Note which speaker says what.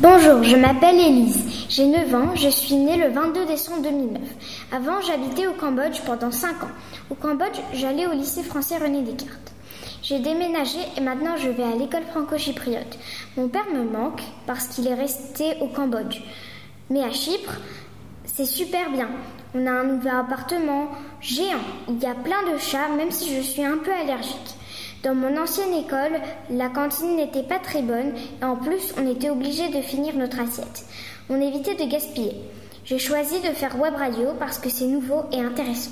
Speaker 1: Bonjour, je m'appelle Élise. J'ai 9 ans, je suis née le 22 décembre 2009. Avant, j'habitais au Cambodge pendant 5 ans. Au Cambodge, j'allais au lycée français René Descartes. J'ai déménagé et maintenant je vais à l'école franco-chypriote. Mon père me manque parce qu'il est resté au Cambodge. Mais à Chypre, c'est super bien. On a un nouvel appartement géant. Il y a plein de chats, même si je suis un peu allergique. Dans mon ancienne école, la cantine n'était pas très bonne et en plus on était obligé de finir notre assiette. On évitait de gaspiller. J'ai choisi de faire web radio parce que c'est nouveau et intéressant.